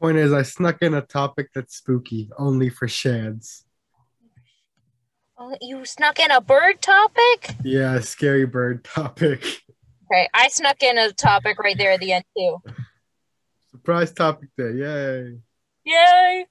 Point is, I snuck in a topic that's spooky, only for shads. Oh, you snuck in a bird topic? Yeah, scary bird topic. Okay, I snuck in a topic right there at the end too. Surprise topic there, yay! Yay!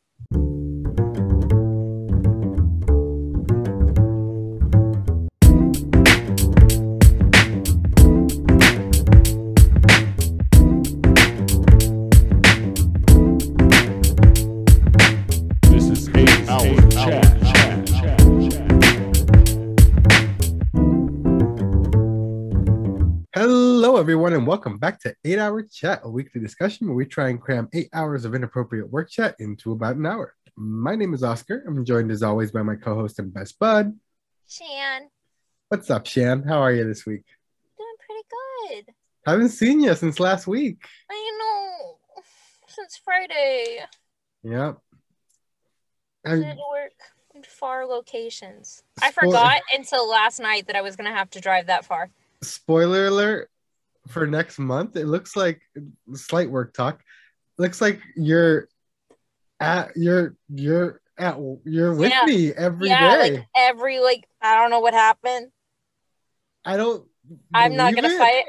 Welcome back to 8 Hour Chat, a weekly discussion where we try and cram eight hours of inappropriate work chat into about an hour. My name is Oscar. I'm joined as always by my co host and best bud. Shan, What's up, Shan? How are you this week? doing pretty good. Haven't seen you since last week. I know. Since Friday, Yep. I did work in far locations. I forgot until last night that I was gonna have to drive that far. spoiler alert for next month it looks like slight work talk looks like you're at you're you're at you're with Yeah. me every day. yeah, like every like I don't know what happened. i don't I'm not gonna it. fight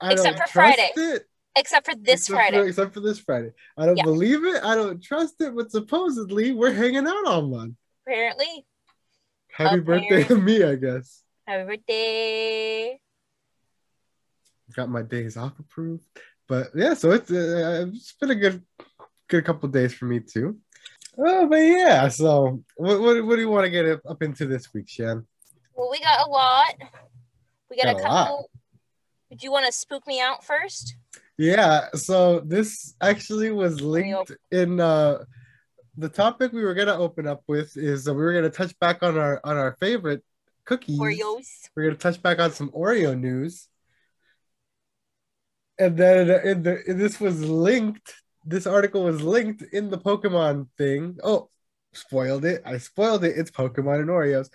I except don't for Friday. it. except for this except Friday. for, except for this friday i don't Yeah. believe it i don't trust it but supposedly we're hanging out all month Apparently, happy birthday to me i guess happy birthday. Got my days off approved. But yeah, so it's uh, it's been a good good couple days for me too. Oh, but yeah. So what what, what do you want to get up- into this week, Shan? Well, we got a lot. We got, Got a lot. couple. Do you want to spook me out first? Yeah. So this actually was linked in uh the topic we were gonna open up with is uh, we were gonna touch back on our on our favorite cookies. Oreos. We're gonna touch back on some Oreo news. And then in the this was linked. This article was linked in the Pokemon thing. Oh, spoiled it. I spoiled it. It's Pokemon and Oreos.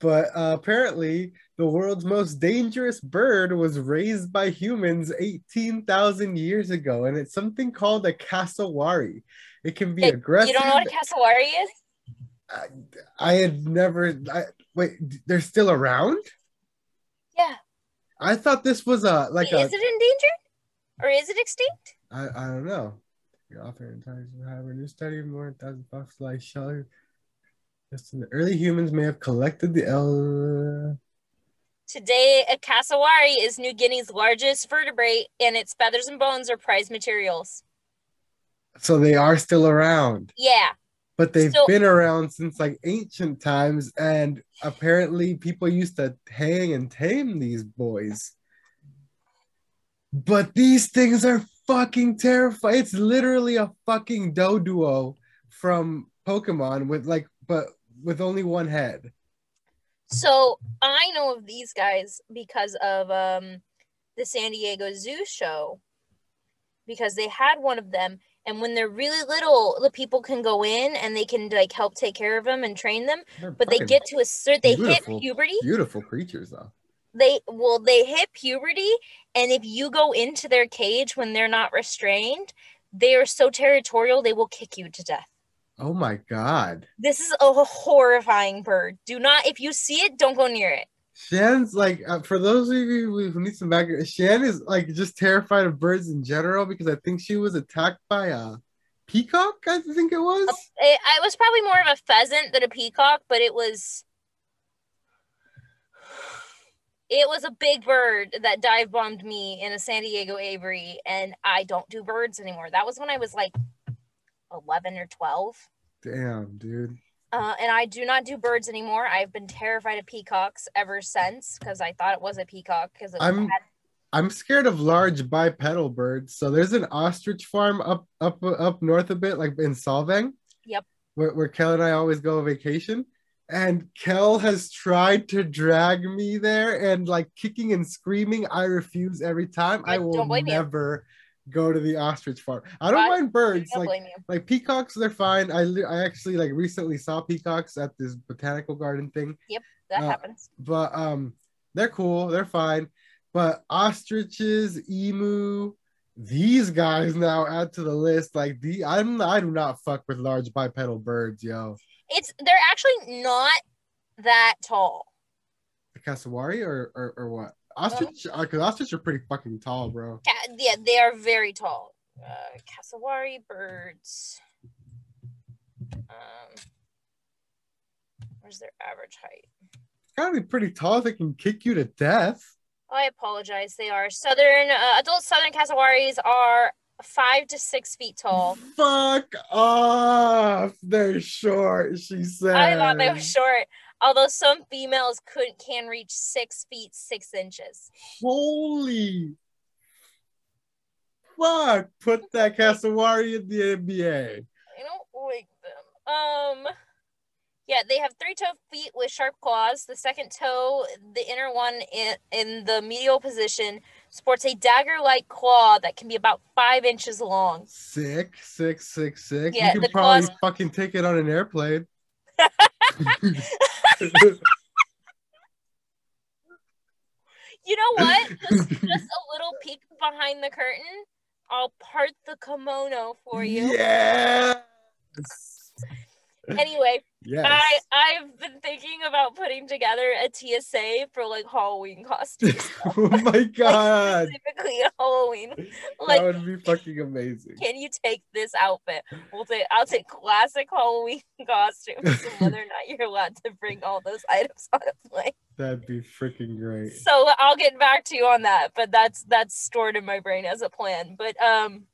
But uh, apparently, the world's most dangerous bird was raised by humans 18,000 years ago, and it's something called a cassowary. It can be Hey, aggressive. You don't know what a cassowary is? I, I had never. I, wait, they're still around? Yeah. I thought this was a like is a it endangered? Or is it extinct? I, I don't know. The author in times have a new study of more than thousand bucks like Shelley. Just in the early humans may have collected the L. Today, a cassowary is New Guinea's largest vertebrate, and its feathers and bones are prized materials. So they are still around, Yeah. but they've So- been around since like ancient times, and apparently people used to hang and tame these boys. But these things are fucking terrifying. It's literally a fucking Doduo from Pokemon with like, but with only one head. So I know of these guys because of um, the San Diego Zoo show, because they had one of them. And when they're really little, the people can go in and they can like help take care of them and train them. They're But they get to a certain, they hit puberty. beautiful creatures though. They well, they hit puberty, and if you go into their cage when they're not restrained, they are so territorial they will kick you to death. Oh my god. This is a horrifying bird. Do not, if you see it, don't go near it. Shan's like uh, for those of you who need some background, Shan is like just terrified of birds in general because I think she was attacked by a peacock. I think it was. It, I was probably more of a pheasant than a peacock, but it was. It was a big bird that dive bombed me in a San Diego aviary, and I don't do birds anymore. That was when I was like 11 or 12. Damn, dude. Uh, and I do not do birds anymore. I've been terrified of peacocks ever since because I thought it was a peacock because I'm- had I'm scared of large bipedal birds. So there's an ostrich farm up up up north a bit, like in Solvang. Yep. Where, where Kel and I always go on vacation. And Kel has tried to drag me there and like kicking and screaming. I refuse every time. I Yep, will don't you. never go to the ostrich farm. I don't I mind birds. don't Like like peacocks, they're fine. I I actually like recently saw peacocks at this botanical garden thing Yep, That uh, happens. but um they're cool they're fine but ostriches emu these guys now add to the list. Like the I'm I do not fuck with large bipedal birds, yo. It's they're actually not that tall. The cassowary or or, or what? Ostrich, because ostrich are pretty fucking tall, bro. Ca- yeah, they are very tall. Uh, cassowary birds. Um, where's their average height? Gotta be pretty tall. They can kick you to death. I apologize. They are southern uh, adult southern cassowaries are five to six feet tall. Fuck off. They're short, she said. I thought they were short, although some females could can reach six feet six inches. Holy fuck. Put that cassowary in the NBA. I don't like them. Um, yeah, they have three toe feet with sharp claws. The second toe, the inner one in, in the medial position, sports a dagger-like claw that can be about five inches long. Sick, sick, sick, sick. Yeah, you could probably claws- fucking take it on an airplane. You know what? Just, just a little peek behind the curtain. I'll part the kimono for you. Yes. Anyway, Yes. I I've been thinking about putting together a TSA for like Halloween costumes. oh my god. Specifically Halloween. Like that would be fucking amazing. can you take this outfit? We'll take I'll take classic Halloween costumes, whether or not you're allowed to bring all those items on a plane. That'd be freaking great. So I'll get back to you on that, but that's that's stored in my brain as a plan. But um,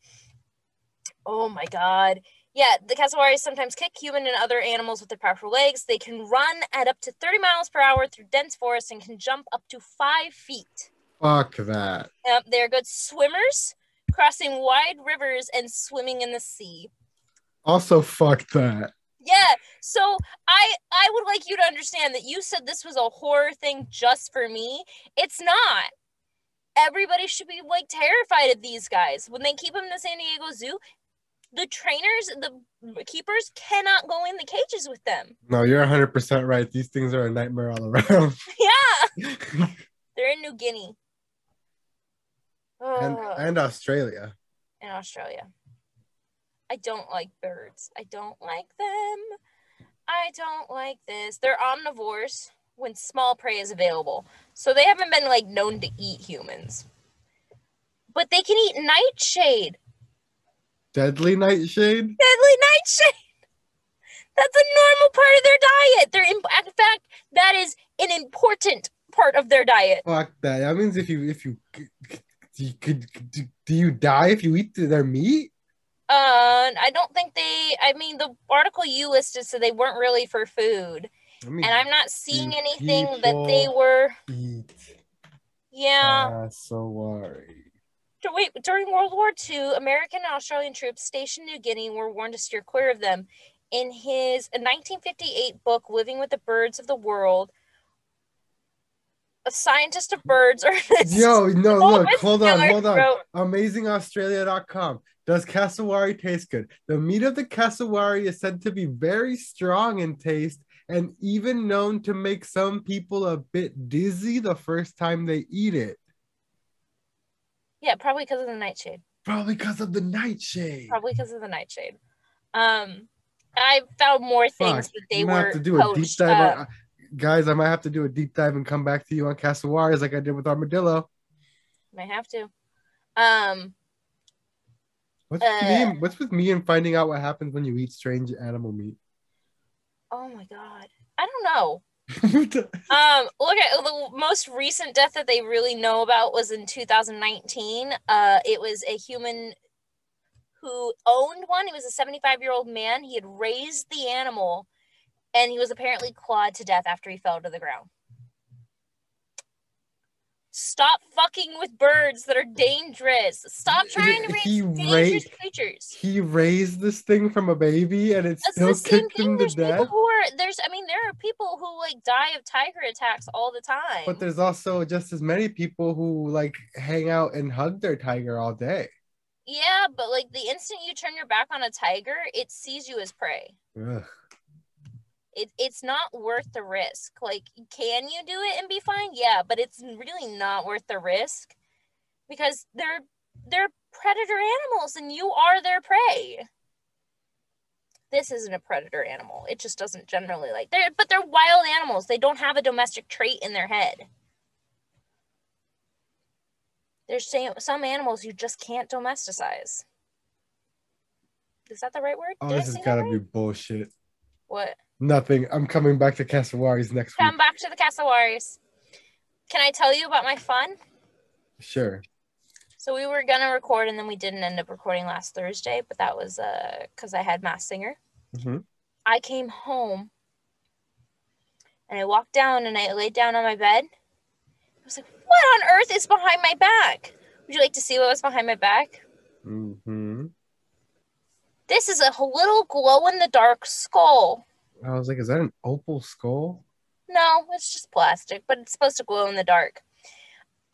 oh my god. Yeah, the cassowaries sometimes kick human and other animals with their powerful legs. They can run at up to 30 miles per hour through dense forests and can jump up to five feet. Fuck that. Um, they're good swimmers, crossing wide rivers and swimming in the sea. Also, fuck that. Yeah, so I I would like you to understand that you said this was a horror thing just for me. It's not. Everybody should be like terrified of these guys. When they keep them in the San Diego Zoo, the trainers, the keepers cannot go in the cages with them. No, you're 100% right. These things are a nightmare all around. Yeah, they're in New Guinea. and, and Australia. in Australia. I don't like birds. I don't like them. I don't like this. They're omnivores when small prey is available. So they haven't been like known to eat humans. But they can eat nightshade. Deadly nightshade? Deadly nightshade. That's a normal part of their diet. They're in, in fact, that is an important part of their diet. Fuck that. That means if you if you you could do, you die if you eat their meat? Uh, I don't think they. I mean, the article you listed said they weren't really for food. I mean, and I'm not seeing anything that they were. eat Yeah. cassowary. Wait, during World War II, American and Australian troops stationed in New Guinea were warned to steer clear of them. In his 1958 book, Living with the Birds of the World, a scientist of birds, or Yo, no, look, hold on, hold on. Wrote, AmazingAustralia.com. Does cassowary taste good? The meat of the cassowary is said to be very strong in taste and even known to make some people a bit dizzy the first time they eat it. Yeah, probably because of the nightshade. Probably because of the nightshade. Probably because of the nightshade. Um, I found more things Fuck, that they were have to do a deep dive. uh, guys, I might have to do a deep dive and come back to you on cassowaries like I did with armadillo. might have to. Um, What's with me? Uh. What's with me and finding out what happens when you eat strange animal meat? oh my god, I don't know. Um, look at the most recent death that they really know about was in 2019. Uh, it was a human who owned one. He was a 75 year old man. He had raised the animal, and he was apparently clawed to death after he fell to the ground. Stop fucking with birds that are dangerous. Stop trying to raise He dangerous raised- creatures. he raised this thing from a baby and it's still the same kicked thing. him to There's people who are there's. I mean, there are people who like die of tiger attacks all the time. But there's also just as many people who like hang out and hug their tiger all day. Yeah, but like the instant you turn your back on a tiger, it sees you as prey. Ugh. It, it's not worth the risk. Like, can you do it and be fine? Yeah, but it's really not worth the risk because they're they're predator animals and you are their prey. This isn't a predator animal. It just doesn't generally like they're but they're wild animals. They don't have a domestic trait in their head. There's some animals you just can't domesticize. Is that the right word? Oh, Did this has got to right? be bullshit. What? Nothing. I'm coming back to Cassowaries next week. Come back to the Cassowaries. Can I tell you about my fun? Sure. So we were gonna record and then we didn't end up recording last Thursday, but that was uh because I had Mass Singer. hmm I came home and I walked down and I laid down on my bed. I was like, what on earth is behind my back? Would you like to see what was behind my back? hmm This is a little glow in the dark skull. I was like, is that an opal skull? No, it's just plastic, but it's supposed to glow in the dark.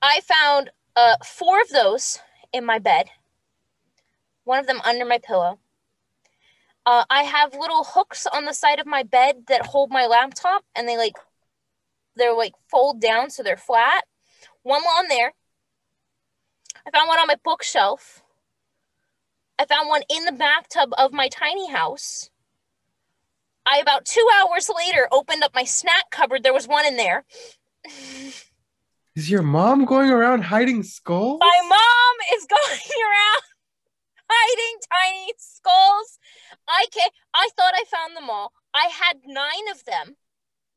I found uh, four of those in my bed, one of them under my pillow. Uh, I have little hooks on the side of my bed that hold my laptop, and they like they're like fold down so they're flat. One on there. I found one on my bookshelf. I found one in the bathtub of my tiny house. I about two hours later opened up my snack cupboard. There was one in there. Is your mom going around hiding skulls? My mom is going around hiding tiny skulls. I can I thought I found them all. I had nine of them.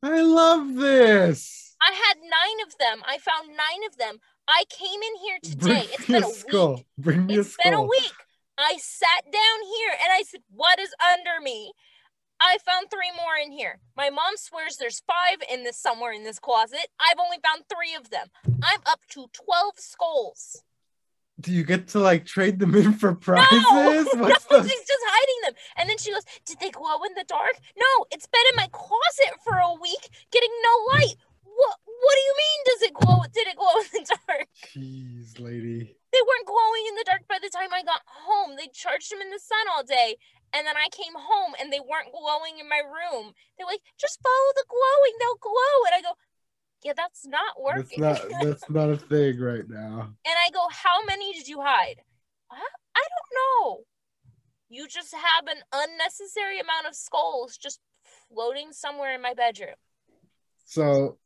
I love this. I had nine of them. I found nine of them. I came in here Bring today. It's me been a a skull. week. Bring me a It's been a week. I sat down here and I said, What is under me? I found three more in here. My mom swears there's five in this somewhere in this closet. I've only found three of them. I'm up to 12 skulls. Do you get to like trade them in for prizes? No, What's no, the- she's just hiding them. And then she goes, Did they glow in the dark? No, it's been in my closet for a week getting no light. What what do you mean does it glow? Did it glow in the dark? Jeez, lady. They weren't glowing in the dark by the time I got home. They charged them in the sun all day. And then I came home and they weren't glowing in my room. They're like, just follow the glowing, they'll glow. And I go, Yeah, that's not That's working. not that's not a thing right now. And I go, How many did you hide? "Huh? I don't know. You just have an unnecessary amount of skulls just floating somewhere in my bedroom. So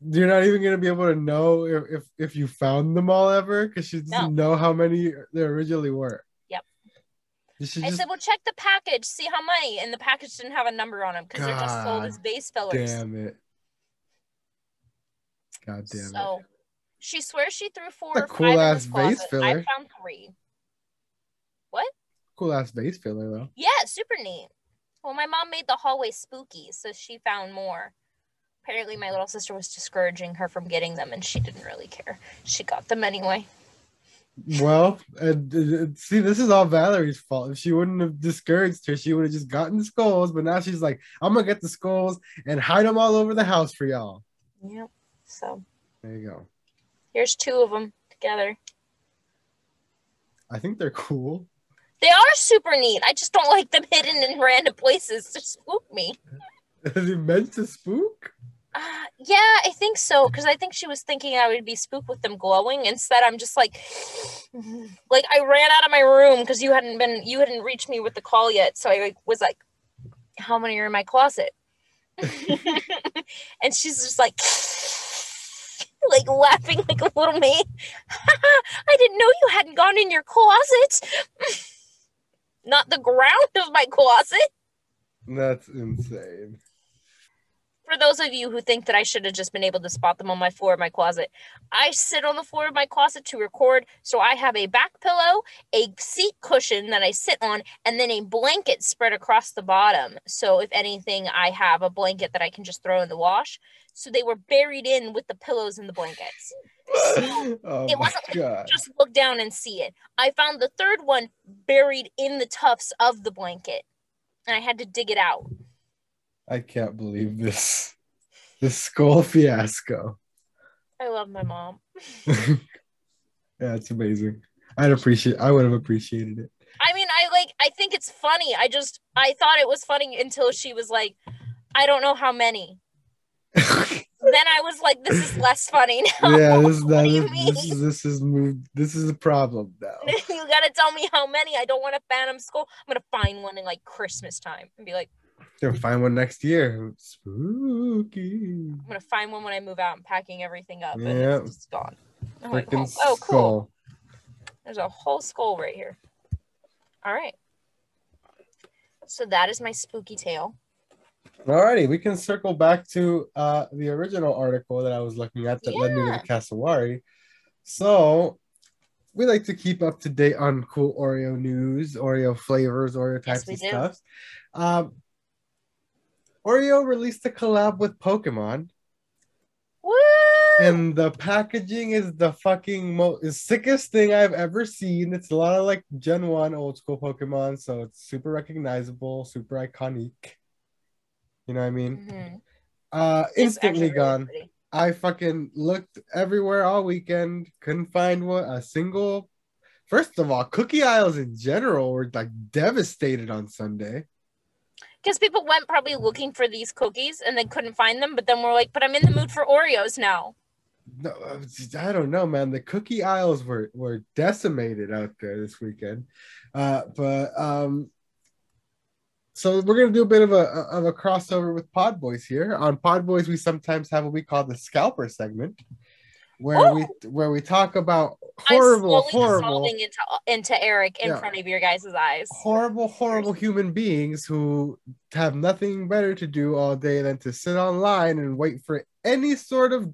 you're not even gonna be able to know if if, if you found them all ever because she doesn't know how many there originally were. Yep. You should I just said, Well, check the package, see how many. And the package didn't have a number on them because they're just sold as base fillers. damn it. God damn it. so she swears she threw four That's or cool five ass in vase this. I found three. it. Cool ass base filler though. Yeah, super neat. Well, my mom made the hallway spooky, so she found more. Apparently, my little sister was discouraging her from getting them, and she didn't really care. She got them anyway. Well, and, and see, this is all Valerie's fault. If she wouldn't have discouraged her, she would have just gotten the skulls. But now she's like, I'm gonna get the skulls and hide them all over the house for y'all. Yep. So There you go. here's two of them together. I think they're cool. They are super neat. I just don't like them hidden in random places to spook me. Is it meant to spook? Uh, yeah, I think so. Because I think she was thinking I would be spooked with them glowing. Instead, I'm just like, like I ran out of my room because you hadn't been, you hadn't reached me with the call yet. So I like, was like, how many are in my closet? and she's just like, like laughing like a little maid. I didn't know you hadn't gone in your closet. Not the ground of my closet. That's insane. For those of you who think that I should have just been able to spot them on my floor of my closet, I sit on the floor of my closet to record. So I have a back pillow, a seat cushion that I sit on, and then a blanket spread across the bottom. So if anything, I have a blanket that I can just throw in the wash. So they were buried in with the pillows and the blankets. oh It wasn't god. Just look down and see it. I found the third one buried in the tufts of the blanket, and I had to dig it out. I can't believe this. This skull fiasco. I love my mom. yeah, it's amazing. I'd appreciate I would have appreciated it. I mean, I like, I think it's funny. I just, I thought it was funny until she was like, I don't know how many. Then I was like, this is less funny now. yeah, this, what do you is, mean? this is this is moved. This is a problem now. you gotta tell me how many. I don't want a Phantom Skull. I'm gonna find one in like Christmas time and be like, Gonna find one next year. Spooky. I'm gonna find one when I move out. I'm packing everything up and Yeah. it's just gone. Like, oh, oh, cool. There's a whole skull right here. All right. So that is my spooky tale. Alrighty, we can circle back to uh, the original article that I was looking at that led me to Yeah. the Cassowary. So we like to keep up to date on cool Oreo news, Oreo flavors, Oreo types we of do. stuff. Um, Oreo released a collab with Pokemon, Woo! and the packaging is the fucking most sickest thing I've ever seen. It's a lot of like Gen 1 old school Pokemon, so it's super recognizable, super iconic. You know what I mean? Mhm. Uh instantly really gone. pretty. I fucking looked everywhere all weekend, couldn't find one a single. First of all, cookie aisles in general were like devastated on Sunday. Because people went probably looking for these cookies and they couldn't find them, but then we're like, but I'm in the mood for Oreos now. No, I don't know, man. The cookie aisles were were decimated out there this weekend. Uh, but um, so we're gonna do a bit of a of a crossover with Pod Boys here. On Pod Boys, we sometimes have what we call the scalper segment, where we where we talk about horrible, horrible, into into Eric in Yeah. front of your guys' eyes. horrible, horrible human beings who have nothing better to do all day than to sit online and wait for any sort of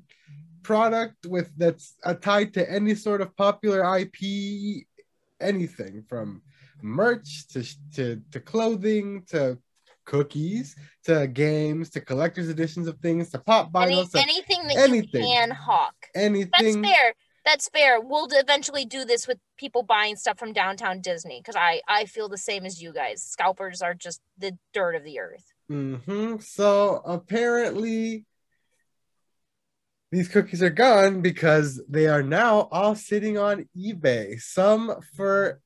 product with that's uh, tied to any sort of popular IP, anything from merch to to to clothing to cookies to games to collector's editions of things to pop Any, vinyls to anything that anything. you can hawk. Anything. That's fair. That's fair. We'll eventually do this with people buying stuff from downtown Disney because I I feel the same as you guys. Scalpers are just the dirt of the earth. hmm So apparently, these cookies are gone because they are now all sitting on eBay. Some for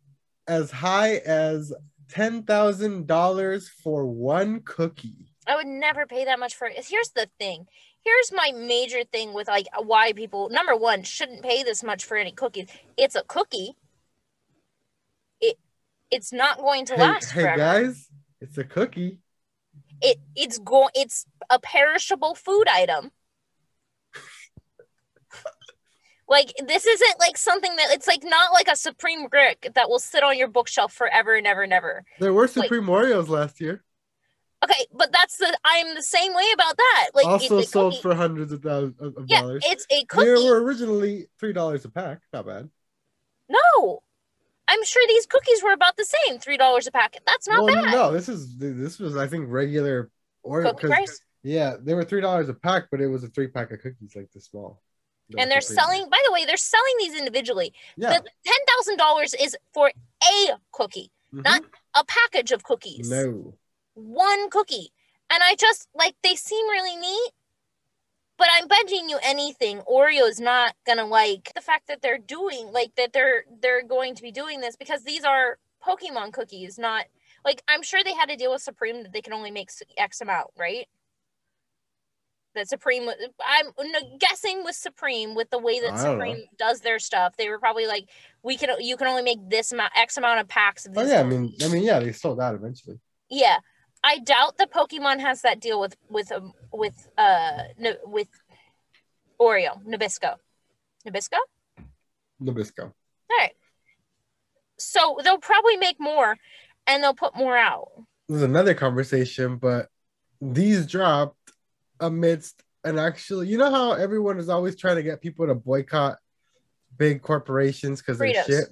as high as ten thousand dollars for one cookie. I would never pay that much for it. Here's the thing. Here's my major thing with like why people number one shouldn't pay this much for any cookies. It's a cookie. It it's not going to Hey, last hey forever. guys, it's a cookie. It it's go it's a perishable food item. Like this isn't like something that it's like not like a supreme brick that will sit on your bookshelf forever and ever and ever. There were Like- Supreme Oreos last year, Okay, but that's the I'm the same way about that. Like also it's sold for hundreds of thousands of yeah, dollars. it's a cookie. They were originally three dollars a pack. Not bad. No, I'm sure these cookies were about the same, three dollars a packet. That's not well, bad. no, this is this was I think regular Oreo Cookie price, Yeah, they were three dollars a pack, but it was a three pack of cookies like this small. And they're selling. By the way, they're selling these individually. Yeah, The ten thousand dollars is for a cookie, mhm. not a package of cookies. no. One cookie, and I just like they seem really neat. But I'm betting you anything, Oreo's not gonna like the fact that they're doing like that they're they're going to be doing this because these are Pokemon cookies, not like I'm sure they had to deal with Supreme that they can only make x amount, right? That Supreme, I'm guessing with Supreme, with the way that don't know. Supreme does their stuff, they were probably like, we can, you can only make this amount, X amount of packs of Oh yeah, I mean. I mean, yeah, they sold out eventually. Yeah, I doubt that Pokemon has that deal with with um, with uh with Oreo Nabisco. Nabisco. Nabisco. All right. So they'll probably make more, and they'll put more out. There's another conversation, but these dropped amidst an actually, you know how everyone is always trying to get people to boycott big corporations because they're shit.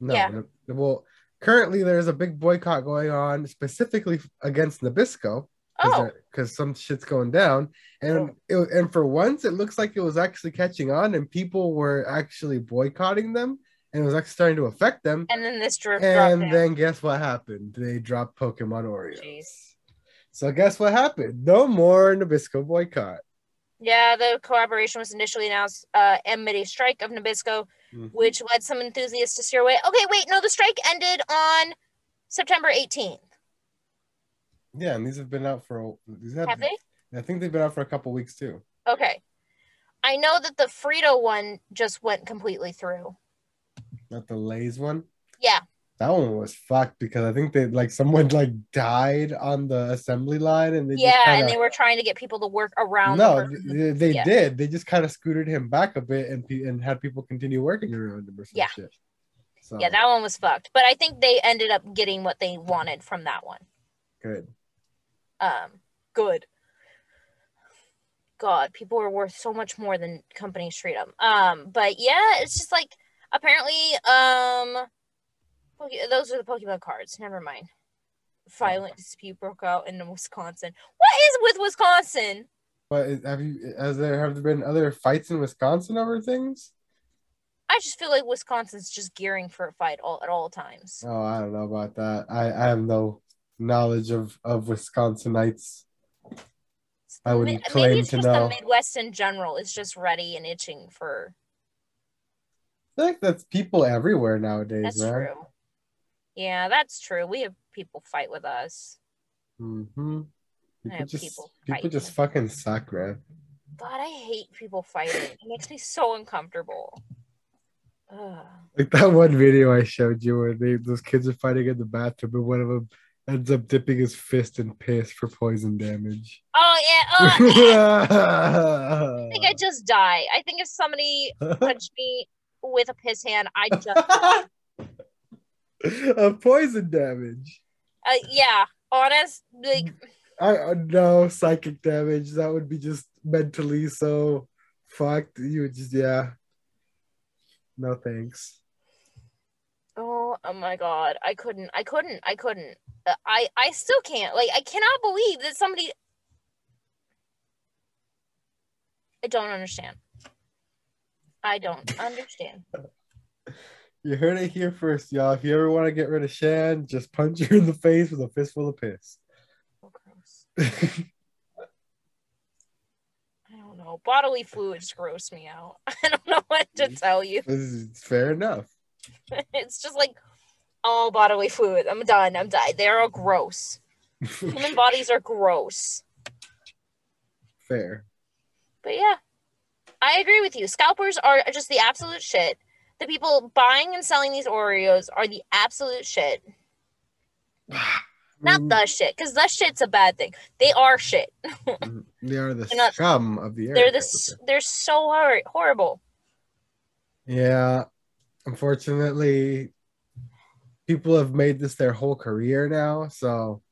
No, Yeah. no- well, currently there's a big boycott going on specifically against Nabisco. Oh, because some shit's going down and oh. it, and for once it looks like it was actually catching on and people were actually boycotting them and it was actually starting to affect them and then this drip and then guess what happened they dropped pokemon oreos Jeez. So guess what happened no more nabisco boycott Yeah, the collaboration was initially announced uh amid a strike of Nabisco, Mhm. which led some enthusiasts to steer away. Okay, wait, no, the strike ended on September 18th. yeah and these have been out for these have, Have they? i think they've been out for a couple weeks too Okay. I know that the Frito one just went completely through. Not the Lay's one. Yeah. That one was fucked because I think they like someone like died on the assembly line and they yeah, just kinda, and they were trying to get people to work around. no, the they, they Yeah. did. They just kind of scooted him back a bit and and had people continue working around him or some Yeah. shit. So Yeah, that one was fucked. But I think they ended up getting what they wanted from that one. good. Um, good. God, people are worth so much more than companies treat them. Um, but yeah, it's just like apparently, um, those are the Pokemon cards. Never mind. Violent dispute broke out in Wisconsin. What is with Wisconsin? But have you? Has there have there been other fights in Wisconsin over things? I just feel like Wisconsin's just gearing for a fight all at all times. Oh, I don't know about that. I I have no knowledge of of Wisconsinites. I Mi- wouldn't Maybe claim it's to just know. the Midwest in general is just ready and itching for. I think that's people everywhere nowadays, That's man. true. Yeah, that's true. We have people fight with us. Mm-hmm. People just people people, just fucking suck, man. God, I hate people fighting. It makes me so uncomfortable. Ugh. Like that one video I showed you where they those kids are fighting in the bathroom, and one of them ends up dipping his fist in piss for poison damage. Oh yeah. Oh, I think I just die. I think if somebody punched me with a piss hand, I just of poison damage. uh, yeah. Honest, like I uh, no psychic damage. That would be just mentally so fucked. You would just yeah. No thanks. oh, oh my god, I couldn't. I couldn't. I couldn't. Uh, I I still can't. Like I cannot believe that somebody. I don't understand. I don't understand. You heard it here first, y'all. If you ever want to get rid of Shan, just punch her in the face with a fistful of piss. So gross. I don't know. Bodily fluids gross me out. I don't know what to tell you. This is fair enough. It's just like all bodily fluid. I'm done. I'm done. They're all gross. Human bodies are gross. fair. But yeah, I agree with you. Scalpers are just the absolute shit. The people buying and selling these Oreos are the absolute shit. Not Mm, the shit, because the shit's a bad thing. They are shit. They are the They're not- scum of the They're earth. this. They're so hor- horrible. Yeah, unfortunately, people have made this their whole career now, so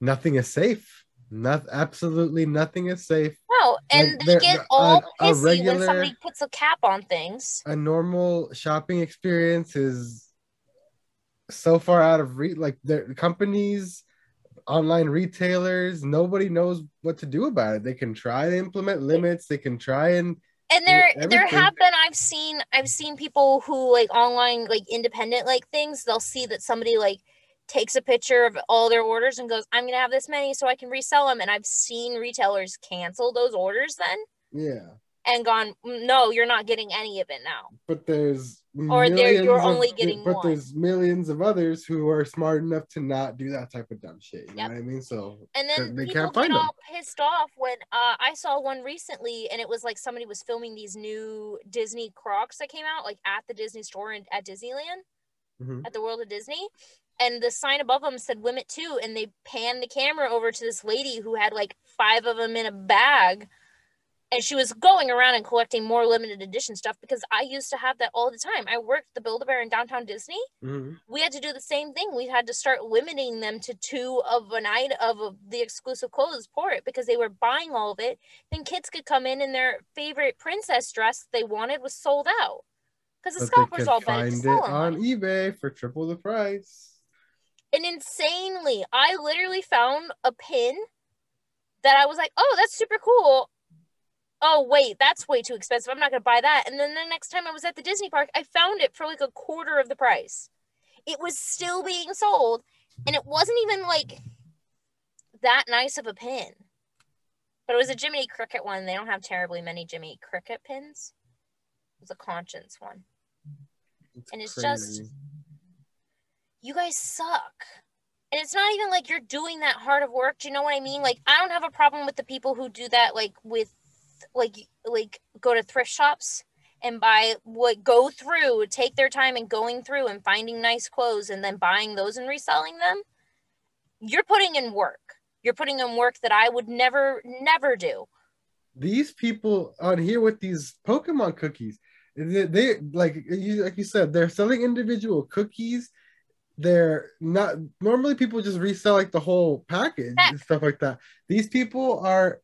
nothing is safe. Not absolutely nothing is safe. No, and Like, they get all a pissy regular- when somebody puts a cap on things. A normal shopping experience is so far out of reach. Like the companies, online retailers, nobody knows what to do about it. They can try to implement limits. They can try and And there, there have been. I've seen. I've seen people who like online, like independent, like things. They'll see that somebody like takes a picture of all their orders and goes, "I'm gonna have this many so I can resell them." And I've seen retailers cancel those orders then yeah. and gone, "Mm, "No, you're not getting any of it now." but there's Or there you're of- only getting but one. there's millions of others who are smart enough to not do that type of dumb shit you know what i mean so And then they people can't find get them all pissed off when uh, I saw one recently, and it was like somebody was filming these new Disney Crocs that came out, like at the Disney store and at Disneyland, Mhm. at the World of Disney. And the sign above them said "Limit Two, and they panned the camera over to this lady who had like five of them in a bag, and she was going around and collecting more limited edition stuff because I used to have that all the time. I worked the Build a Bear in downtown Disney Mhm. we had to do the same thing. We had to start limiting them to two of a night of the exclusive clothes port because they were buying all of it. Then kids could come in and their favorite princess dress they wanted was sold out because the scalpers all find it on ebay for triple the price And insanely, I literally found a pin that I was like, "Oh, that's super cool." Oh wait, that's way too expensive. I'm not gonna buy that. And then the next time I was at the Disney park, I found it for like a quarter of the price. It was still being sold, and it wasn't even like that nice of a pin. But it was a Jiminy Cricket one. They don't have terribly many Jimmy Cricket pins. It was a conscience one. And it's just- you guys suck. And it's not even like you're doing that hard of work. Do you know what I mean? Like, I don't have a problem with the people who do that, like with like like go to thrift shops and buy what go through take their time and going through and finding nice clothes and then buying those and reselling them you're putting in work you're putting in work that i would never never do these people on here with these Pokemon cookies, they, they like you like you said, they're selling individual cookies. They're not normally people just resell like the whole package and stuff like that. These people are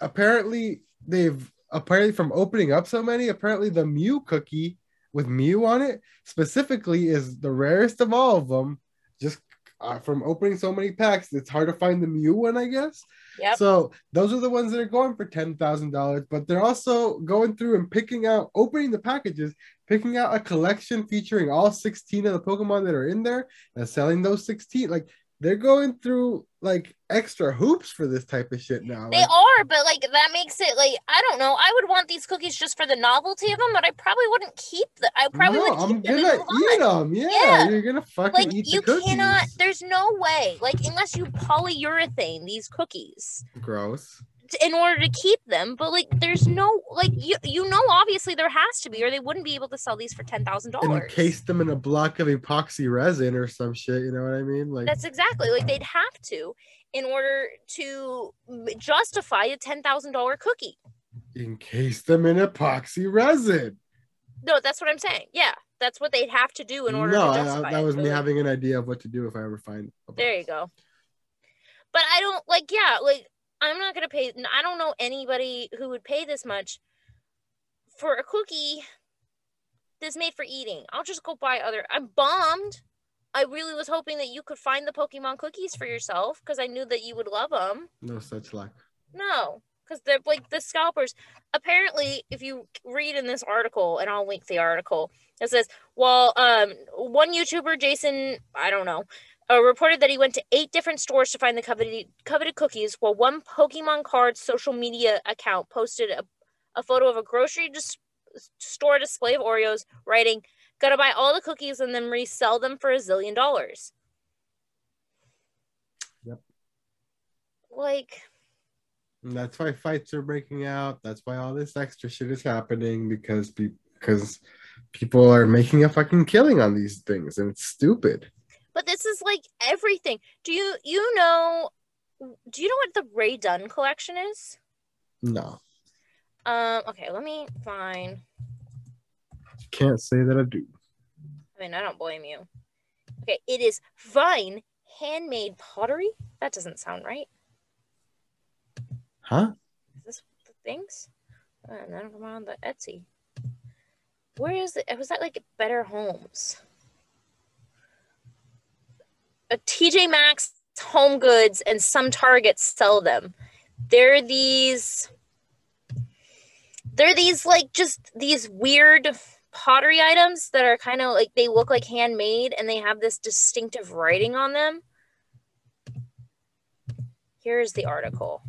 apparently they've apparently from opening up so many, apparently the Mew cookie with Mew on it specifically is the rarest of all of them. Just uh, from opening so many packs, it's hard to find the Mew one, I guess. Yep. So those are the ones that are going for ten thousand dollars, but they're also going through and picking out, opening the packages, picking out a collection featuring all sixteen of the Pokemon that are in there, and selling those sixteen. Like they're going through like extra hoops for this type of shit now. They Like, are, but like that makes it like I don't know. I would want these cookies just for the novelty of them, but I probably wouldn't keep them. I probably no, would keep I'm gonna eat on. them. Yeah, Yeah. you're gonna fucking Like eat you the cookies. You cannot. There's no way. Like unless you polyurethane these cookies Gross. In order to keep them, but like there's no like you you know obviously there has to be, or they wouldn't be able to sell these for ten thousand And dollars. encase them in a block of epoxy resin or some shit. You know what I mean? Like That's exactly like they'd have to in order to justify a ten thousand dollar cookie. encase them in epoxy resin. No, that's what I'm saying. Yeah, that's what they'd have to do in order no, to justify. I- that was but, me having an idea of what to do if I ever find. a There you go. But I don't like. Yeah, like I'm not gonna pay. I don't know anybody who would pay this much for a cookie that's made for eating. I'll just go buy other. I'm bombed. I really was hoping that you could find the Pokemon cookies for yourself because I knew that you would love them. No such luck. No, because they're like the scalpers. Apparently, if you read in this article, and I'll link the article, it says, well, um, one YouTuber, Jason, I don't know, uh, reported that he went to eight different stores to find the coveted coveted cookies, while one Pokemon card social media account posted a, a photo of a grocery dis- store display of Oreos, writing, "Gotta buy all the cookies and then resell them for a zillion dollars." Yep. Like. And that's why fights are breaking out. That's why all this extra shit is happening because pe- because people are making a fucking killing on these things and it's stupid. But this is like everything. Do you you know do you know what the Rae Dunn collection is? No, Um okay, let me find can't say that I do. I mean, I don't blame you. Okay, it is Vine handmade pottery. That doesn't sound right. Huh? Is this the things? Uh, none of them on the Etsy. Where is it? Was that like Better Homes? Uh, a TJ Maxx, Home Goods, and some Targets sell them. They're these. They're these like just these weird pottery items that are kind of like they look like handmade and they have this distinctive writing on them. Here's the article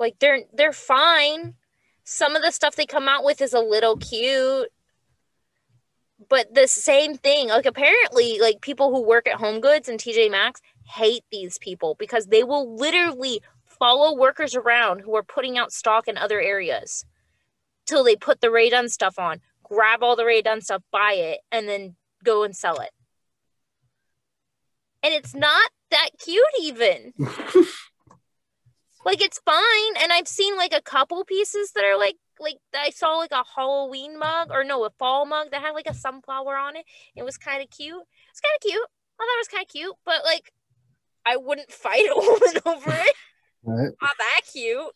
like they're they're fine some of the stuff they come out with is a little cute but the same thing like apparently like people who work at home goods and tj maxx hate these people because they will literally follow workers around who are putting out stock in other areas till they put the Rae Dunn stuff on grab all the Rae Dunn stuff buy it and then go and sell it. And it's not that cute even. Like it's fine and i've seen like a couple pieces that are like like i saw like a halloween mug or no a fall mug that had like a sunflower on it it was kind of cute it's kind of cute i thought it was kind of cute but like i wouldn't fight a woman over it Right? not that cute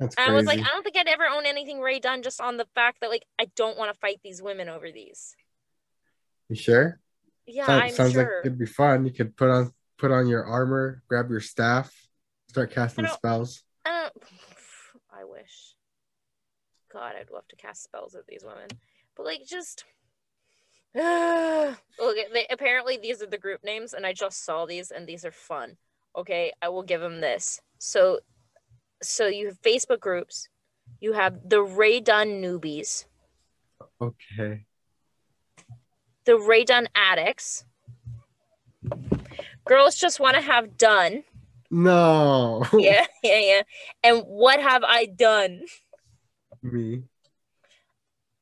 That's crazy. i was like i don't think i'd ever own anything Rae Dunn just on the fact that like i don't want to fight these women over these you sure? yeah Sounds, i'm sounds like it'd be fun. You could put on put on your armor, grab your staff, start casting I spells. I don't. I wish. God, I'd love to cast spells at these women, but like just. Look, they, apparently these are the group names, and I just saw these, and these are fun. Okay, I will give them this. So, so you have Facebook groups. You have the Rae Dunn newbies, Okay. the Rae Dunn addicts. Girls just want to have done. No. yeah, yeah, yeah. And what have I done? Me.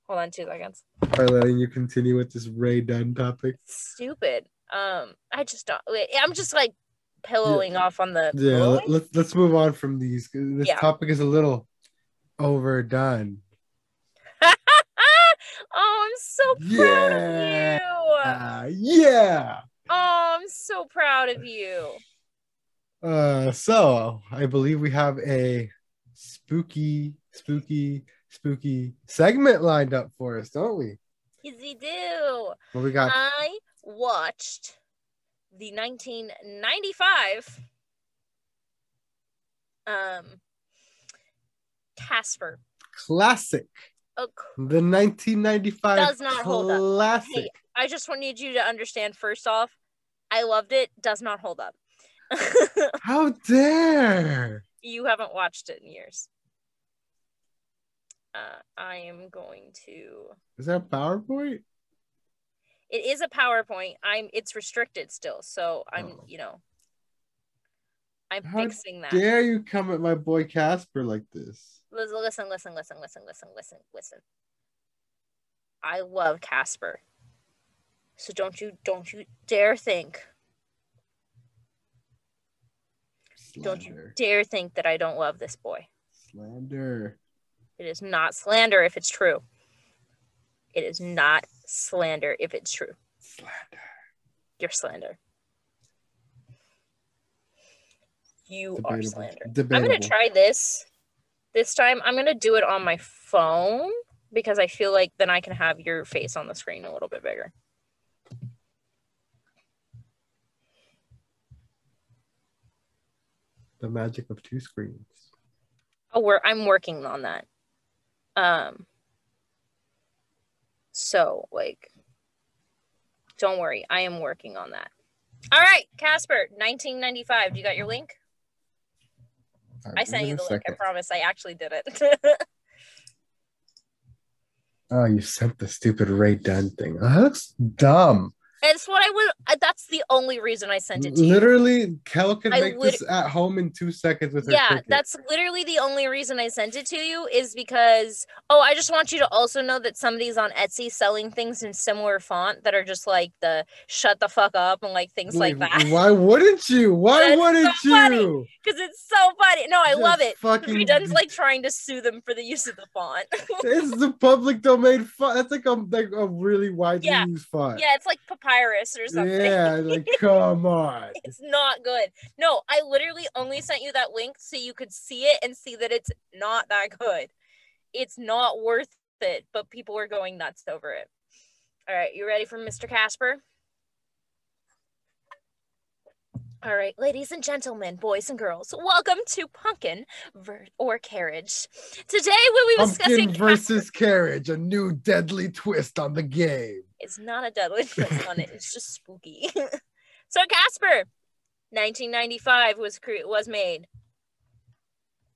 Hold on two seconds. By letting you continue with this Rae Dunn topic. Stupid. Um, I just don't. wait, I'm just like pillowing off on the. Yeah, let's let's move on from these. This Yeah. topic is a little overdone. oh, I'm so proud Yeah. of you. Uh, yeah. Oh, I'm so proud of you. Uh, so I believe we have a spooky, spooky, spooky segment lined up for us, don't we? Yes, you do. What we got? I watched the 1995 um Casper. Classic. Oh, The 1995 Does not hold up. Hey, I just wanted you to understand first off, I loved it. Does not hold up. How dare! you haven't watched it in years. Uh, I am going to. Is that PowerPoint? It is a PowerPoint. I'm. It's restricted still, so I'm. Oh. You know. I'm How fixing that. Dare you come at my boy Casper like this? Listen, listen, listen, listen, listen, listen, listen, listen. I love Casper. So don't you don't you dare think. Don't you dare think that I don't love this boy. Slander. It is not slander if it's true. It is not slander if it's true. Slander. You're slander. You are Debatable. slander. I'm gonna try this. This time I'm gonna do it on my phone because I feel like then I can have your face on the screen a little bit bigger. The magic of two screens. Oh, we're I'm working on that. Um so like don't worry, I am working on that. All right, Casper, 1995. Do You got your link? All I sent you the link. I promise I actually did it. Oh, you sent the stupid Rae Dunn thing. Oh, that looks dumb. It's what I would that's the only reason I sent it to you. Literally, Kel can I make lit- this at home in two seconds with her Yeah, Cricut. that's literally the only reason I sent it to you is because oh, I just want you to also know that somebody's on Etsy selling things in similar font that are just like the shut the fuck up and like things like that. Why wouldn't you? Why wouldn't so you? Because it's so funny. No, I love Just it. Fucking, Rae Dunn's like trying to sue them for the use of the font. it's the public domain font. That's like a like a really widely Yeah. used font. yeah, it's like papyrus or something. Yeah, like come on. It's not good. No, I literally only sent you that link so you could see it and see that it's not that good. It's not worth it, but people were going nuts over it. All right, you ready for Mr. Casper? All right, ladies and gentlemen, boys and girls, welcome to Pumpkin ver- or Carriage. Today we'll be discussing Pumpkin versus carriage, a new deadly twist on the game. It's not a deadly twist on it. It's just spooky. so Casper, 1995 was cre- was made.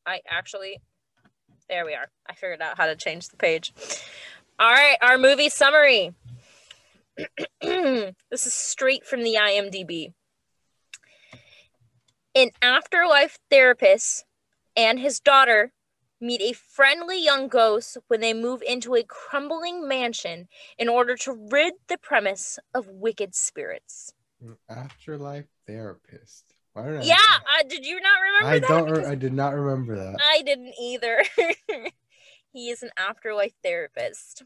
I actually, there we are. I figured out how to change the page. All right, our movie summary. this is straight from the IMDb. An afterlife therapist and his daughter meet a friendly young ghost when they move into a crumbling mansion in order to rid the premise of wicked spirits. An Afterlife therapist. Why did I? Yeah, uh, did you not remember I that? don't. Re- Because I did not remember that. I didn't either. he is an afterlife therapist.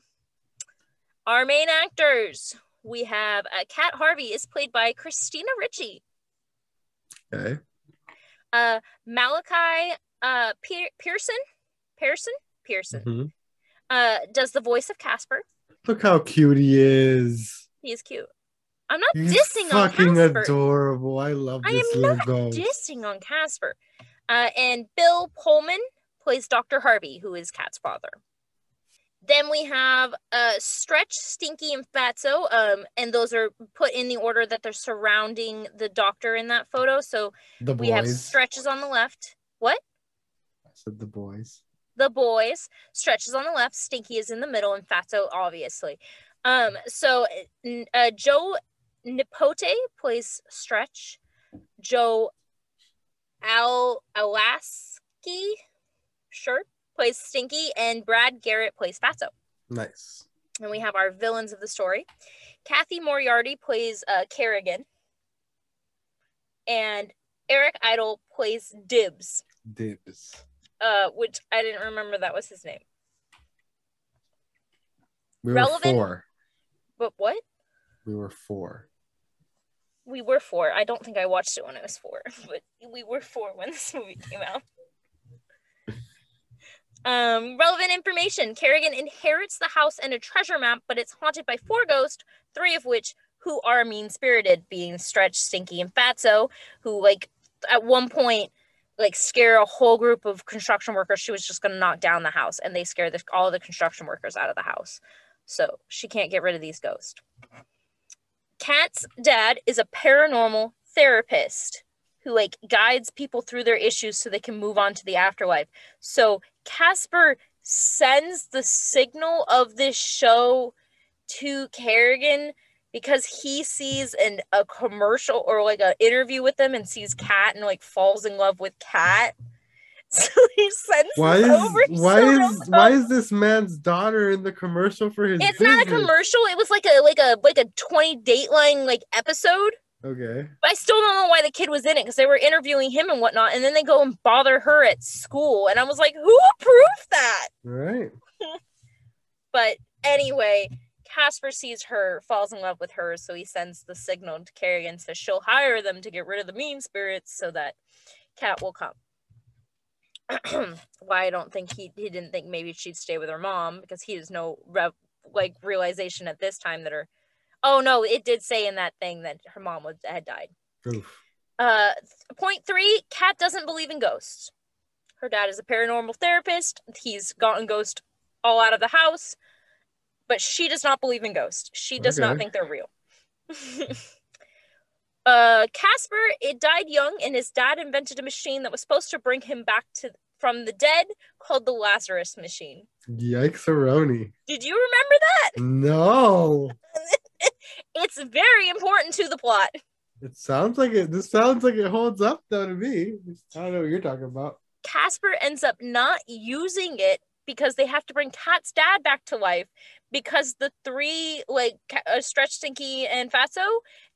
Our main actors we have uh, Kat Harvey is played by Christina Ricci. Okay. Uh, Malachi uh, Pe- Pearson, Pearson, Pearson Mhm. uh, does the voice of Casper. Look how cute he is. He is cute. I'm not He's dissing on Casper. fucking adorable. I love I this I am little not dissing on Casper. Uh, and Bill Pullman plays Dr. Harvey, who is Kat's father. Then we have uh, Stretch, Stinky, and Fatso, um, and those are put in the order that they're surrounding the doctor in that photo. So the we have boys. Stretches on the left. What? I said the boys. the boys. Stretch is on the left, Stinky is in the middle, and Fatso obviously. Um, so uh, Joe Nipote plays Stretch. Joe Al Alaskey, sure, plays Stinky, and Brad Garrett plays Fatso. Nice. And we have our villains of the story. Cathy Moriarty plays uh, Carrigan, and Eric Idle plays Dibs, Dibs. uh, which I didn't remember that was his name. We Relevant- were four. But what? We were four. We were four. I don't think I watched it when I was four, but we were four when this movie came out. Um, relevant information. Carrigan inherits the house and a treasure map, but it's haunted by four ghosts, three of which who are mean spirited, being Stretch, Stinky, and Fatso, who like at one point like scare a whole group of construction workers. She was just gonna knock down the house, and they scare the, all the construction workers out of the house. So she can't get rid of these ghosts. Kat's dad is a paranormal therapist who like guides people through their issues so they can move on to the afterlife. So Casper sends the signal of this show to Carrigan because he sees an a commercial or like an interview with them and sees Kat and like falls in love with Kat. So he sends Why is over why so is why is this man's daughter in the commercial for his it's not a commercial. It was like a like a like a 20 Dateline like episode. Okay. But I still don't know why the kid was in it because they were interviewing him and whatnot, and then they go and bother her at school, and I was like, who approved that? Right. But anyway, Casper sees her, falls in love with her, so he sends the signal to Carrie and says she'll hire them to get rid of the mean spirits so that Kat will come. why I don't think he he didn't think maybe she'd stay with her mom because he has no rev, like realization at this time that her oh no it did say in that thing that her mom was, had died. Oof. Uh, point three, Kat doesn't believe in ghosts. Her dad is a paranormal therapist. He's gotten ghosts all out of the house, but she does not believe in ghosts. She does not think they're real. uh, Casper, it died young, and his dad invented a machine that was supposed to bring him back to from the dead, called the Lazarus machine. Yikes, Aroni. Did you remember that? No. It's very important to the plot. It sounds like it. This sounds like it holds up though to me. I don't know what you're talking about. Casper ends up not using it because they have to bring Kat's dad back to life because the three like uh, Stretch, Stinky, and Fatso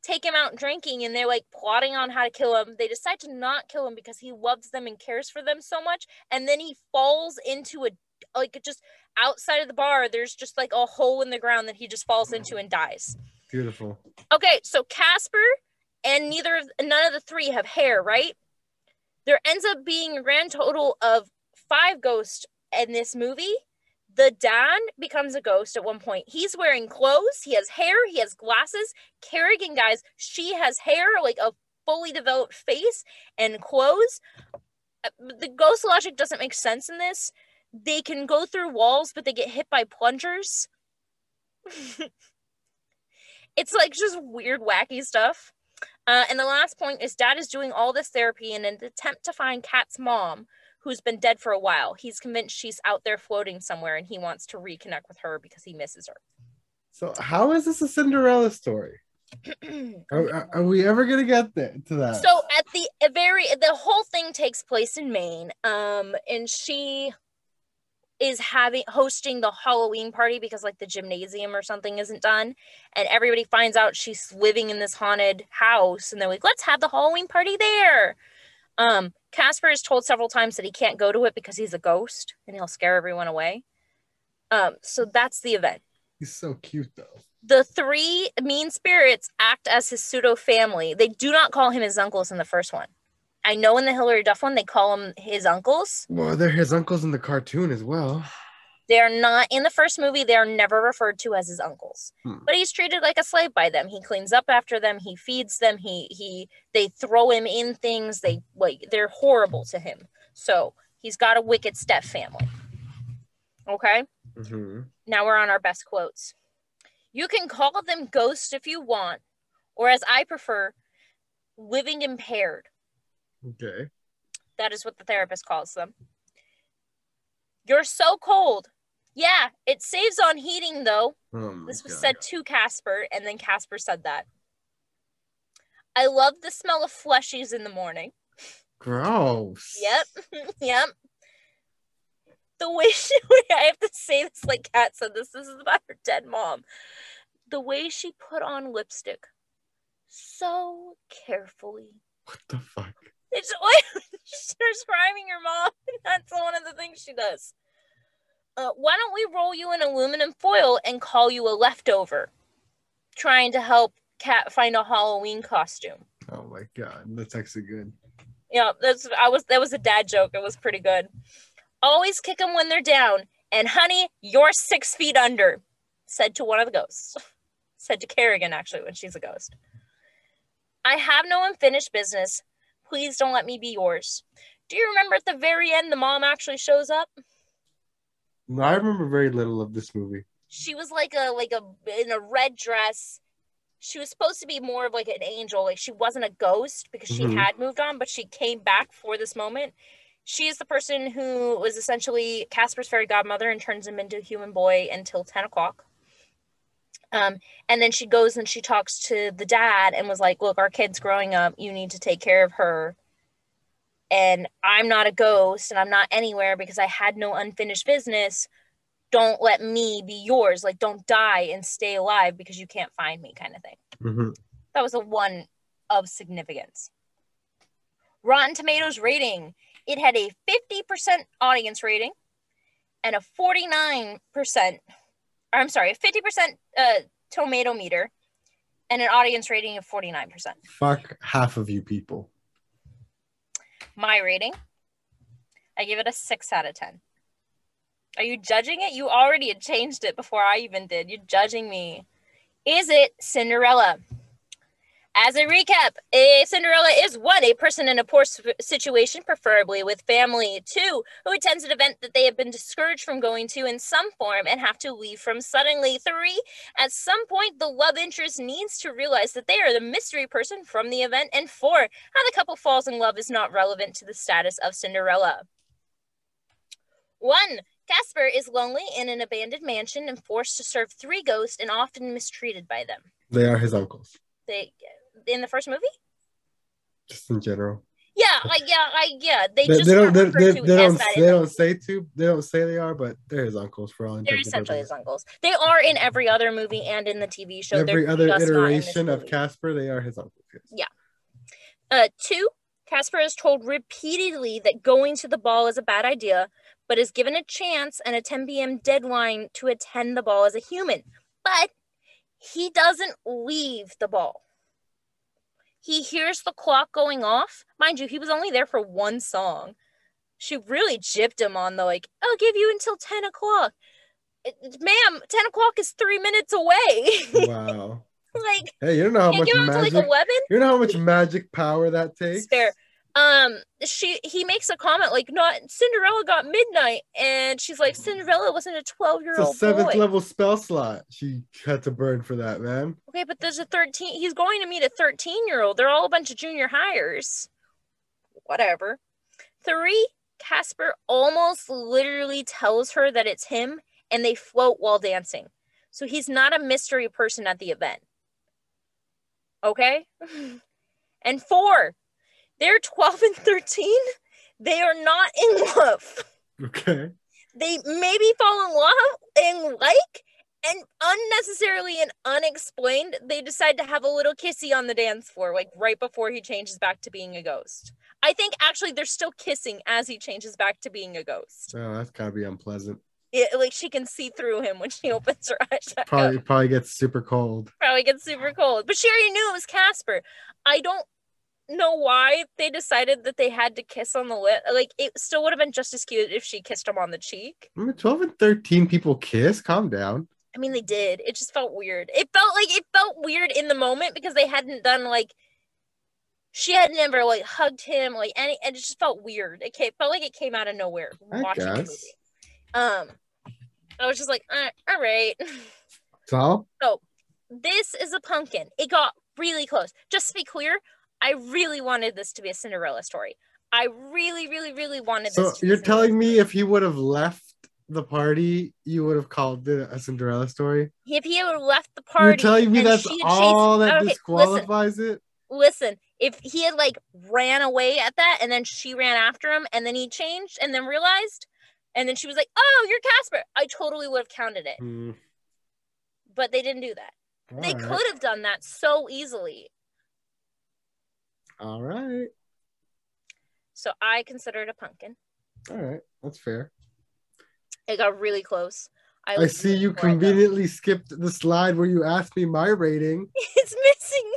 take him out drinking and they're like plotting on how to kill him. They decide to not kill him because he loves them and cares for them so much, and then he falls into a like just outside of the bar. There's just like a hole in the ground that he just falls into and dies. Beautiful. Okay, so Casper and neither of none of the three have hair, right? There ends up being a grand total of five ghosts in this movie. The Dan becomes a ghost at one point. He's wearing clothes, he has hair, he has glasses. Carrigan, guys, she has hair, like a fully developed face and clothes. Uh, The ghost logic doesn't make sense in this. They can go through walls, but they get hit by plungers. it's like just weird, wacky stuff. Uh, and the last point is dad is doing all this therapy in an attempt to find Kat's mom, who's been dead for a while. He's convinced she's out there floating somewhere and he wants to reconnect with her because he misses her. So how is this a Cinderella story? Are, are- we ever gonna get there to that? so at the very the whole thing takes place in Maine. Um, and she is having hosting the Halloween party because like the gymnasium or something isn't done, and everybody finds out she's living in this haunted house, and they're like, "Let's have the Halloween party there." Um, Casper is told several times that he can't go to it because he's a ghost and he'll scare everyone away. Um, so that's the event. He's so cute though. The three mean spirits act as his pseudo family. They do not call him his uncles in the first one. I know in the Hilary Duff one they call him his uncles. Well, they're his uncles in the cartoon as well. They are not in the first movie. They are never referred to as his uncles. Hmm. But he's treated like a slave by them. He cleans up after them. He feeds them. He he. They throw him in things. They like they're horrible to him. So he's got a wicked step family. Okay. hmm Now we're on our best quotes. You can call them ghosts if you want, or as I prefer, living impaired. Okay. That is what the therapist calls them. You're so cold. Yeah, it saves on heating though. Oh This was God. said to Casper, and then Casper said that. I love the smell of fleshies in the morning. Gross. Yep. yep. The way she, I have to say this like Kat said this. This is about her dead mom. The way she put on lipstick so carefully. What the fuck? It's like she's describing her mom. That's one of the things she does. Uh, why don't we roll you in aluminum foil and call you a leftover? Trying to help Kat find a Halloween costume. Oh my god, that's actually good. Yeah, that's I was that was a dad joke. It was pretty good. Always kick them when they're down. And honey, you're six feet under, said to one of the ghosts. said to Carrigan actually when she's a ghost. I have no unfinished business. Please don't let me be yours. Do you remember at the very end the mom actually shows up? No, I remember very little of this movie. She was like a like a in a red dress. She was supposed to be more of like an angel. Like she wasn't a ghost because she Mhm. had moved on, but she came back for this moment. She is the person who was essentially Casper's fairy godmother and turns him into a human boy until 10 o'clock. Um, and then she goes and she talks to the dad and was like, Look, our kid's growing up. You need to take care of her. And I'm not a ghost and I'm not anywhere because I had no unfinished business. Don't let me be yours. Like, don't die and stay alive because you can't find me, kind of thing. Mhm. That was a one of significance. Rotten Tomatoes rating it had a 50% audience rating and a 49%, or I'm sorry, a 50% uh, tomato meter and an audience rating of 49%. Fuck half of you people. My rating, I give it a 6 out of 10. Are you judging it? You already had changed it before I even did. You're judging me. Is it Cinderella? As a recap, a Cinderella is one, a person in a poor situation, preferably with family. Two, who attends an event that they have been discouraged from going to in some form and have to leave from suddenly. Three, at some point, the love interest needs to realize that they are the mystery person from the event. And four, how the couple falls in love is not relevant to the status of Cinderella. One, Casper is lonely in an abandoned mansion and forced to serve three ghosts and often mistreated by them. They are his uncles, They in the first movie? just in general. Yeah, like yeah, I yeah. They, They, just they don't. They, they, they don't. They don't say to. They don't say they are, but they're his uncles for all They're intents and essentially his uncles. They are in every other movie and in the TV show. Every They're other just not in this iteration of. Casper, they are his uncles. Yes. Uh, two, Casper is told repeatedly that going to the ball is a bad idea, but is given a chance and a 10 p.m. deadline to attend the ball as a human. But he doesn't leave the ball. He hears the clock going off. Mind you, he was only there for one song. She really gypped him on the like, I'll give you until 10 o'clock. Ma'am, 10 o'clock is three minutes away. Wow. like, Hey, you don't know how much give him to magic. like 11? you know how much magic power that takes. Fair. Um, she he makes a comment like, "Not Cinderella got midnight," and she's like, "Cinderella wasn't a twelve year old seventh boy." level spell slot. She had to burn for that, man. Okay, but there's a thirteen. He's going to meet a thirteen year old. They're all a bunch of junior hires. Whatever. Three. Casper almost literally tells her that it's him, and they float while dancing. So he's not a mystery person at the event. Okay? And four, they're 12 and 13. They are not in love. Okay. They maybe fall in love and like, and unnecessarily and unexplained, they decide to have a little kissy on the dance floor, like right before he changes back to being a ghost. I think actually they're still kissing as he changes back to being a ghost. Oh, that's gotta be unpleasant. It, like she can see through him when she opens her eyes. up. Probably probably gets super cold. probably gets super cold. But she already knew it was Casper. I don't know why they decided that they had to kiss on the lip. Like it still would have been just as cute if she kissed him on the cheek. I mean, 12 and 13 people kiss. Calm down. I mean, they did. It just felt weird. It felt like it felt weird in the moment because they hadn't done like she had never like hugged him like any and it just felt weird. It came, felt like it came out of nowhere I watching the movie. Um I was just like, uh, all right. So, this is a pumpkin. It got really close. Just to be clear, I really wanted this to be a Cinderella story. I really, really, really wanted so this. To you're telling me if he would have left the party, you would have called it a Cinderella story? if he would have left the party, You're telling me that's all chased- that okay, listen, disqualifies it? listen, if he had like ran away at that and then she ran after him and then he changed and then realized and then she was like, "Oh, you're Casper." I totally would have counted it. Hmm, But they didn't do that. they all right. could have done that so easily. All right. So I consider it a pumpkin. All right. That's fair. It got really close. I was see you conveniently skipped the slide where you asked me my rating. It's missing.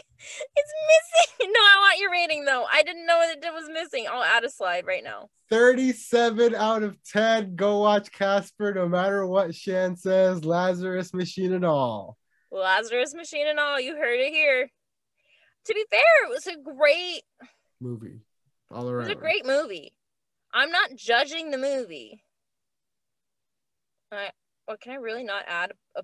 It's missing. No, I want your rating though. I didn't know that it was missing. I'll add a slide right now. 37 out of 10. Go watch Casper no matter what Shan says. Lazarus machine and all. Lazarus Machine and all. You heard it here. To be fair, it was a great. Movie. All around. It was a great movie. I'm not judging the movie. I. Well, can I really not add a?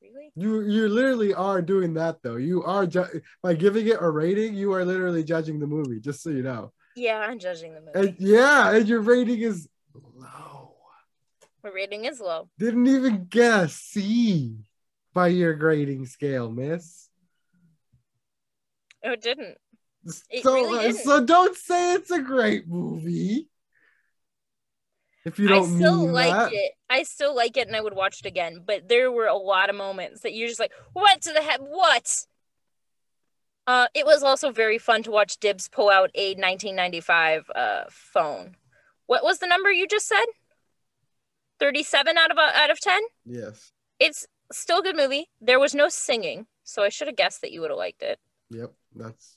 Really? You you literally are doing that though. You are ju- by giving it a rating, you are literally judging the movie, just so you know. Yeah, I'm judging the movie. And yeah, and your rating is low. My rating is low. Didn't even get a C by your grading scale, miss. Oh, it didn't. It so really uh, didn't. so don't say it's a great movie. If you don't I still like that. it. I still like it, and I would watch it again. But there were a lot of moments that you're just like, "What to the heck? What?" Uh, it was also very fun to watch Dibs pull out a 1995 uh, phone. What was the number you just said? 37 out of out of 10. Yes. It's still a good movie. There was no singing, so I should have guessed that you would have liked it. Yep. That's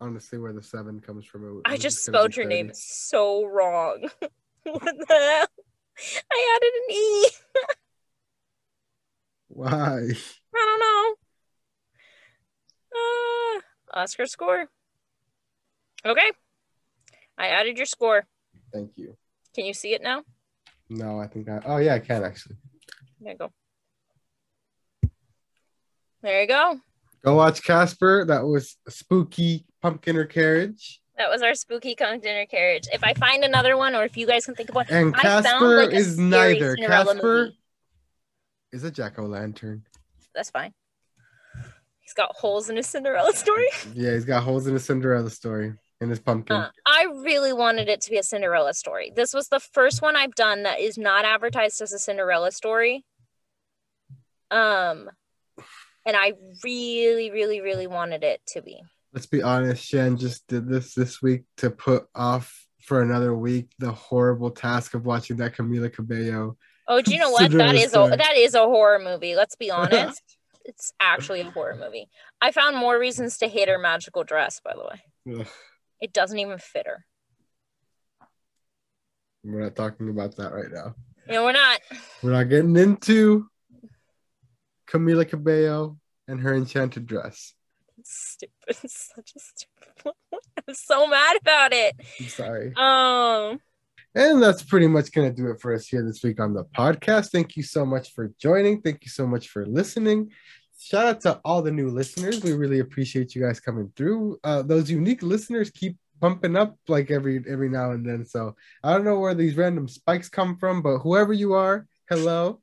honestly where the seven comes from. I just spelled your name so wrong. what the hell? I added an E. Why? I don't know. Uh, Oscar score. Okay. I added your score. Thank you. Can you see it now? No, I think I. Oh yeah, I can actually. There you go. There you go. Go watch Casper. That was spooky pumpkin or carriage. That was our spooky pumpkin dinner carriage. If I find another one, or if you guys can think of one, And I found, Casper like, is neither. Cinderella Casper movie. is a jack o' lantern. that's fine. He's got holes in his Cinderella story. Yeah, he's got holes in his Cinderella story in his pumpkin. Uh, I really wanted it to be a Cinderella story. This was the first one I've done that is not advertised as a Cinderella story. Um, and I really, really, really wanted it to be. Let's be honest. Shan just did this this week to put off for another week the horrible task of watching that Camila Cabello. Oh, do you know what? that is a that is a horror movie. Let's be honest. it's actually a horror movie. I found more reasons to hate her magical dress. By the way, Ugh, it doesn't even fit her. we're not talking about that right now. Know, we're not. We're not getting into Camila Cabello and her enchanted dress. Stupid. Such a stupid one. I'm so mad about it. I'm sorry. Um. And that's pretty much going to do it for us here this week on the podcast. Thank you so much for joining. Thank you so much for listening. Shout out to all the new listeners. We really appreciate you guys coming through. Uh, those unique listeners keep pumping up like every every now and then. So I don't know where these random spikes come from, but whoever you are, hello.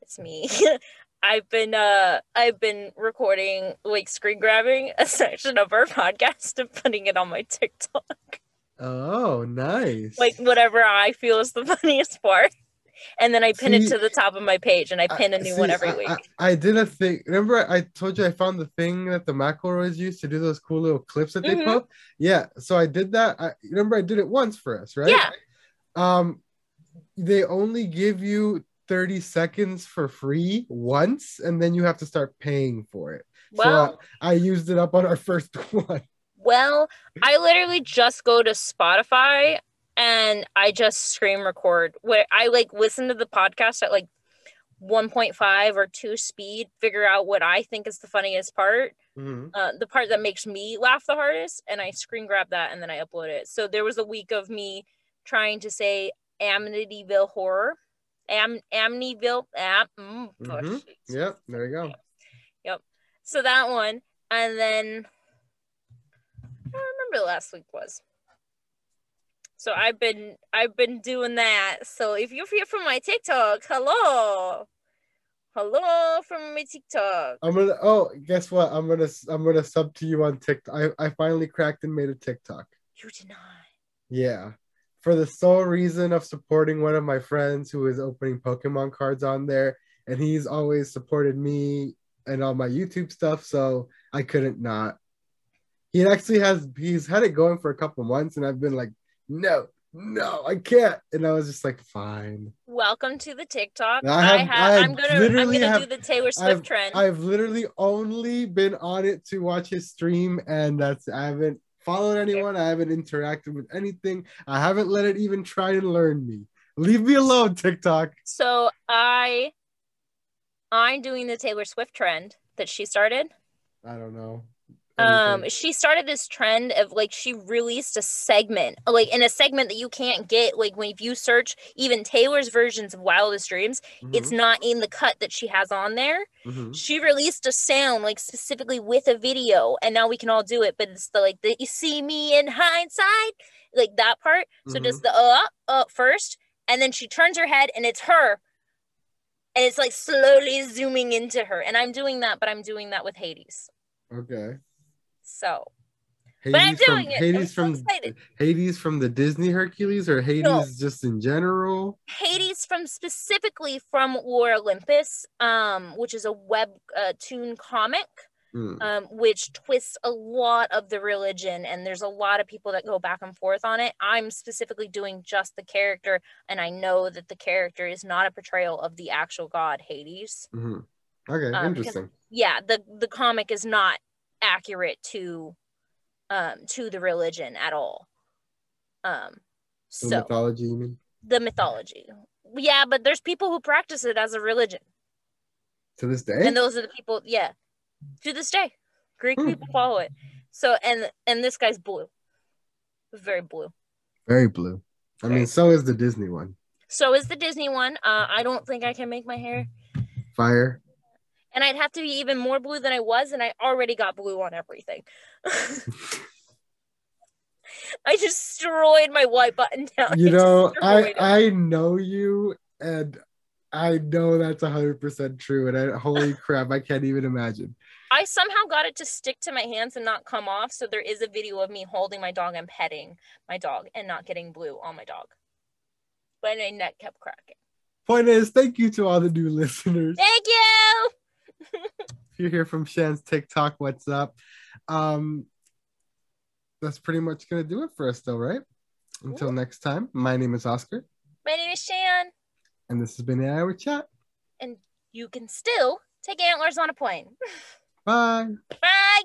It's me. I've been uh I've been recording like screen grabbing a section of our podcast and putting it on my TikTok. Oh, nice. Like whatever I feel is the funniest part. And then I pin it to the top of my page and I I- pin a new see, one every week. I, I did a thing. Remember, I told you I found the thing that the McElroys used to do those cool little clips that they Mhm. post. Yeah, so I did that. I remember I did it once for us, right? Yeah. Um, they only give you thirty seconds for free once, and then you have to start paying for it. Well, so I, I used it up on our first one. well, I literally just go to Spotify and I just screen record where I like listen to the podcast at like 1.5 or 2 speed, figure out what I think is the funniest part Mhm. uh, the part that makes me laugh the hardest, and I screen grab that and then I upload it. So there was a week of me trying to say Amityville horror, Am Amityville, am, mm, push. Mhm. Yep, there you go. Yep. So that one, and then I don't remember last week was. So I've been I've been doing that. So if you're here from my TikTok, hello, Hello from my TikTok. I'm gonna. Oh, guess what? I'm gonna. I'm gonna sub to you on TikTok. I, I finally cracked and made a TikTok. You did not. Yeah, for the sole reason of supporting one of my friends who is opening Pokemon cards on there, and he's always supported me and all my YouTube stuff, so I couldn't not. He actually has. He's had it going for a couple months, and I've been like, no, no, I can't. And I was just like, fine. Welcome to the TikTok. I I have- have, I I'm gonna I'm literally gonna have- do the Taylor Swift trend. I've literally only been on it to watch his stream, and that's I haven't followed anyone. I haven't interacted with anything. I haven't let it even try and learn me. Leave me alone, TikTok. so I I'm doing the Taylor Swift trend that she started. I don't know. Um, she started this trend of like she released a segment, like in a segment that you can't get. Like when if you search even Taylor's versions of Wildest Dreams, it's Mhm, not in the cut that she has on there. mhm. She released a sound like specifically with a video, and now we can all do it. But it's the like the you see me in hindsight, like that part. So does the uh uh first, and then she turns her head, and it's her, and it's like slowly zooming into her. And I'm doing that, but I'm doing that with Hades. Okay. So Hades But I'm from doing it. I'm Hades so from excited. Hades from the Disney Hercules or Hades just in general. Hades from specifically from Lore Olympus, um, which is a web uh, toon comic, Hmm. um, which twists a lot of the religion, and there's a lot of people that go back and forth on it. I'm specifically doing just the character, and I know that the character is not a portrayal of the actual god Hades. Mhm. Okay, Um, because- interesting. Yeah, the the comic is not accurate to um to the religion at all. Um, The mythology, you mean? the mythology. Yeah, but there's people who practice it as a religion. To this day? And those are the people, yeah. To this day. Greek Hmm. people follow it. So and and this guy's blue. Very blue. Very blue. I Very mean, so is the Disney one. So is the Disney one. Uh I don't think I can make my hair. Fire. And I'd have to be even more blue than I was, and I already got blue on everything. I destroyed my white button down. you know i it. i know you and i know that's 100% true and I, holy crap i can't even imagine I somehow got it to stick to my hands and not come off. So there is a video of me holding my dog and petting my dog and not getting blue on my dog. But my neck kept cracking. point is thank you to all the new listeners Thank you. If you're here from shan's tiktok what's up um that's pretty much gonna do it for us though right until Ooh. next time my name is oscar My name is Shan. and this has been the hour chat And You can still take antlers on a plane. bye Bye.